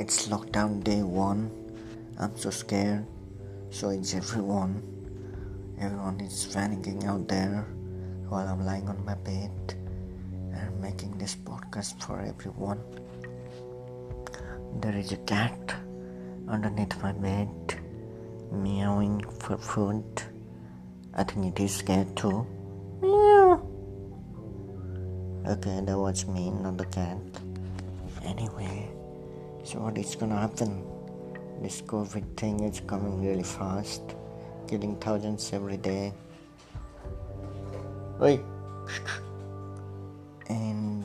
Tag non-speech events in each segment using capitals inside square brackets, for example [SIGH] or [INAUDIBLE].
It's lockdown day one. I'm so scared. So is everyone. Everyone is panicking out there while I'm lying on my bed and making this podcast for everyone. There is a cat underneath my bed meowing for food. I think it is scared too. Meow. Okay, that was me, not the cat. Anyway. So what is gonna happen? This COVID thing is coming really fast, killing thousands every day. Wait. And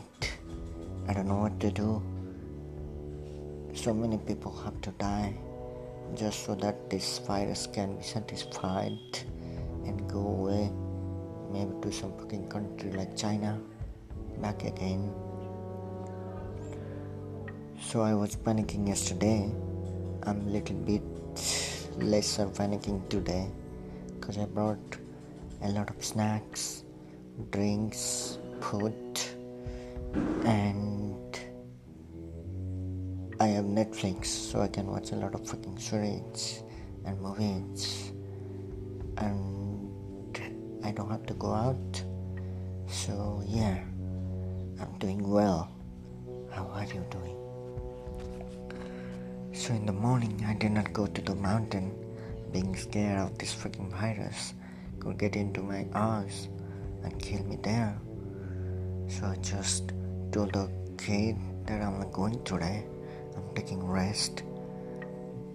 I don't know what to do. So many people have to die just so that this virus can be satisfied and go away. Maybe to some fucking country like China. Back again. So I was panicking yesterday. I'm a little bit lesser panicking today because I brought a lot of snacks, drinks, food, and I have Netflix so I can watch a lot of fucking series and movies, and I don't have to go out. So yeah, I'm doing well. How are you doing? So in the morning, I did not go to the mountain, being scared of this freaking virus could get into my eyes and kill me there. So I just told the kid that I'm not going today. I'm taking rest.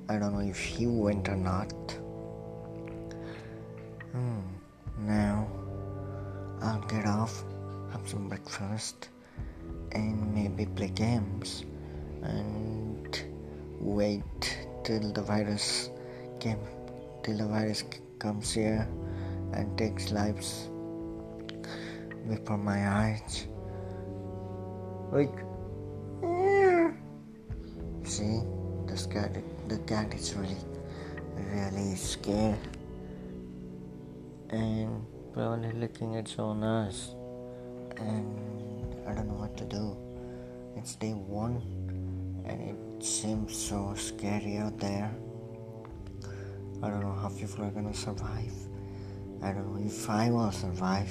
I don't know if he went or not. Hmm. Now I'll get off, have some breakfast, and maybe play games and wait till the virus came till the virus comes here and takes lives before my eyes. Like see this cat the cat is really really scared. And probably looking at its own eyes and I don't know what to do. It's day one and it seems so scary out there. I don't know how people are gonna survive. I don't know if I will survive.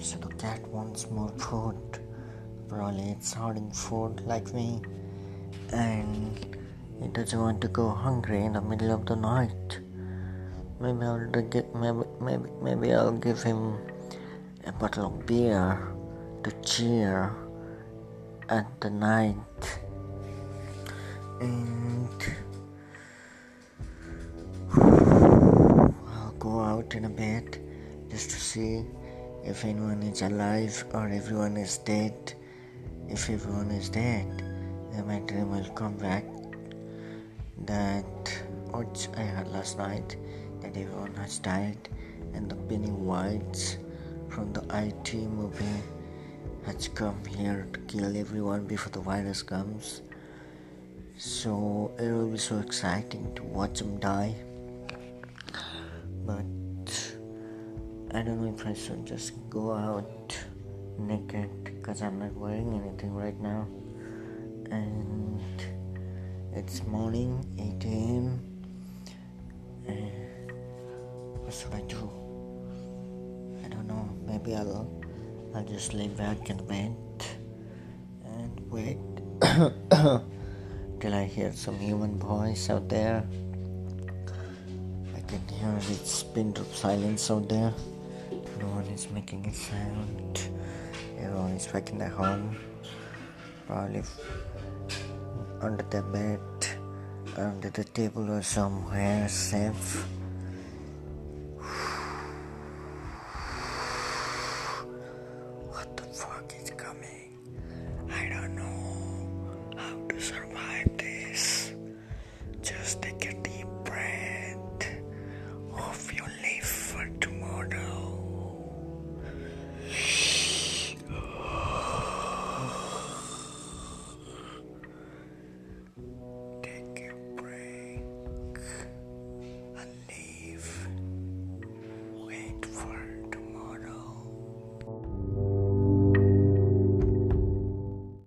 So the cat wants more food. Probably it's hoarding food like me. And it doesn't want to go hungry in the middle of the night. Maybe I'll get maybe maybe maybe I'll give him a bottle of beer to cheer at the night. And I'll go out in a bit just to see if anyone is alive or everyone is dead. If everyone is dead, then my dream will come back. That which I had last night everyone has died and the Pennywise from the IT movie has come here to kill everyone before the virus comes. So it will be so exciting to watch them die. But I don't know if I should just go out naked because I'm not wearing anything right now. And it's morning, 8 a.m. And should I do? I don't know. Maybe I'll I'll just lay back in the bed and wait [COUGHS] till I hear some human voice out there. I can hear its pin drop silence out there. No one is making a sound. Everyone is back in their home. Probably under the bed, under the table or somewhere safe.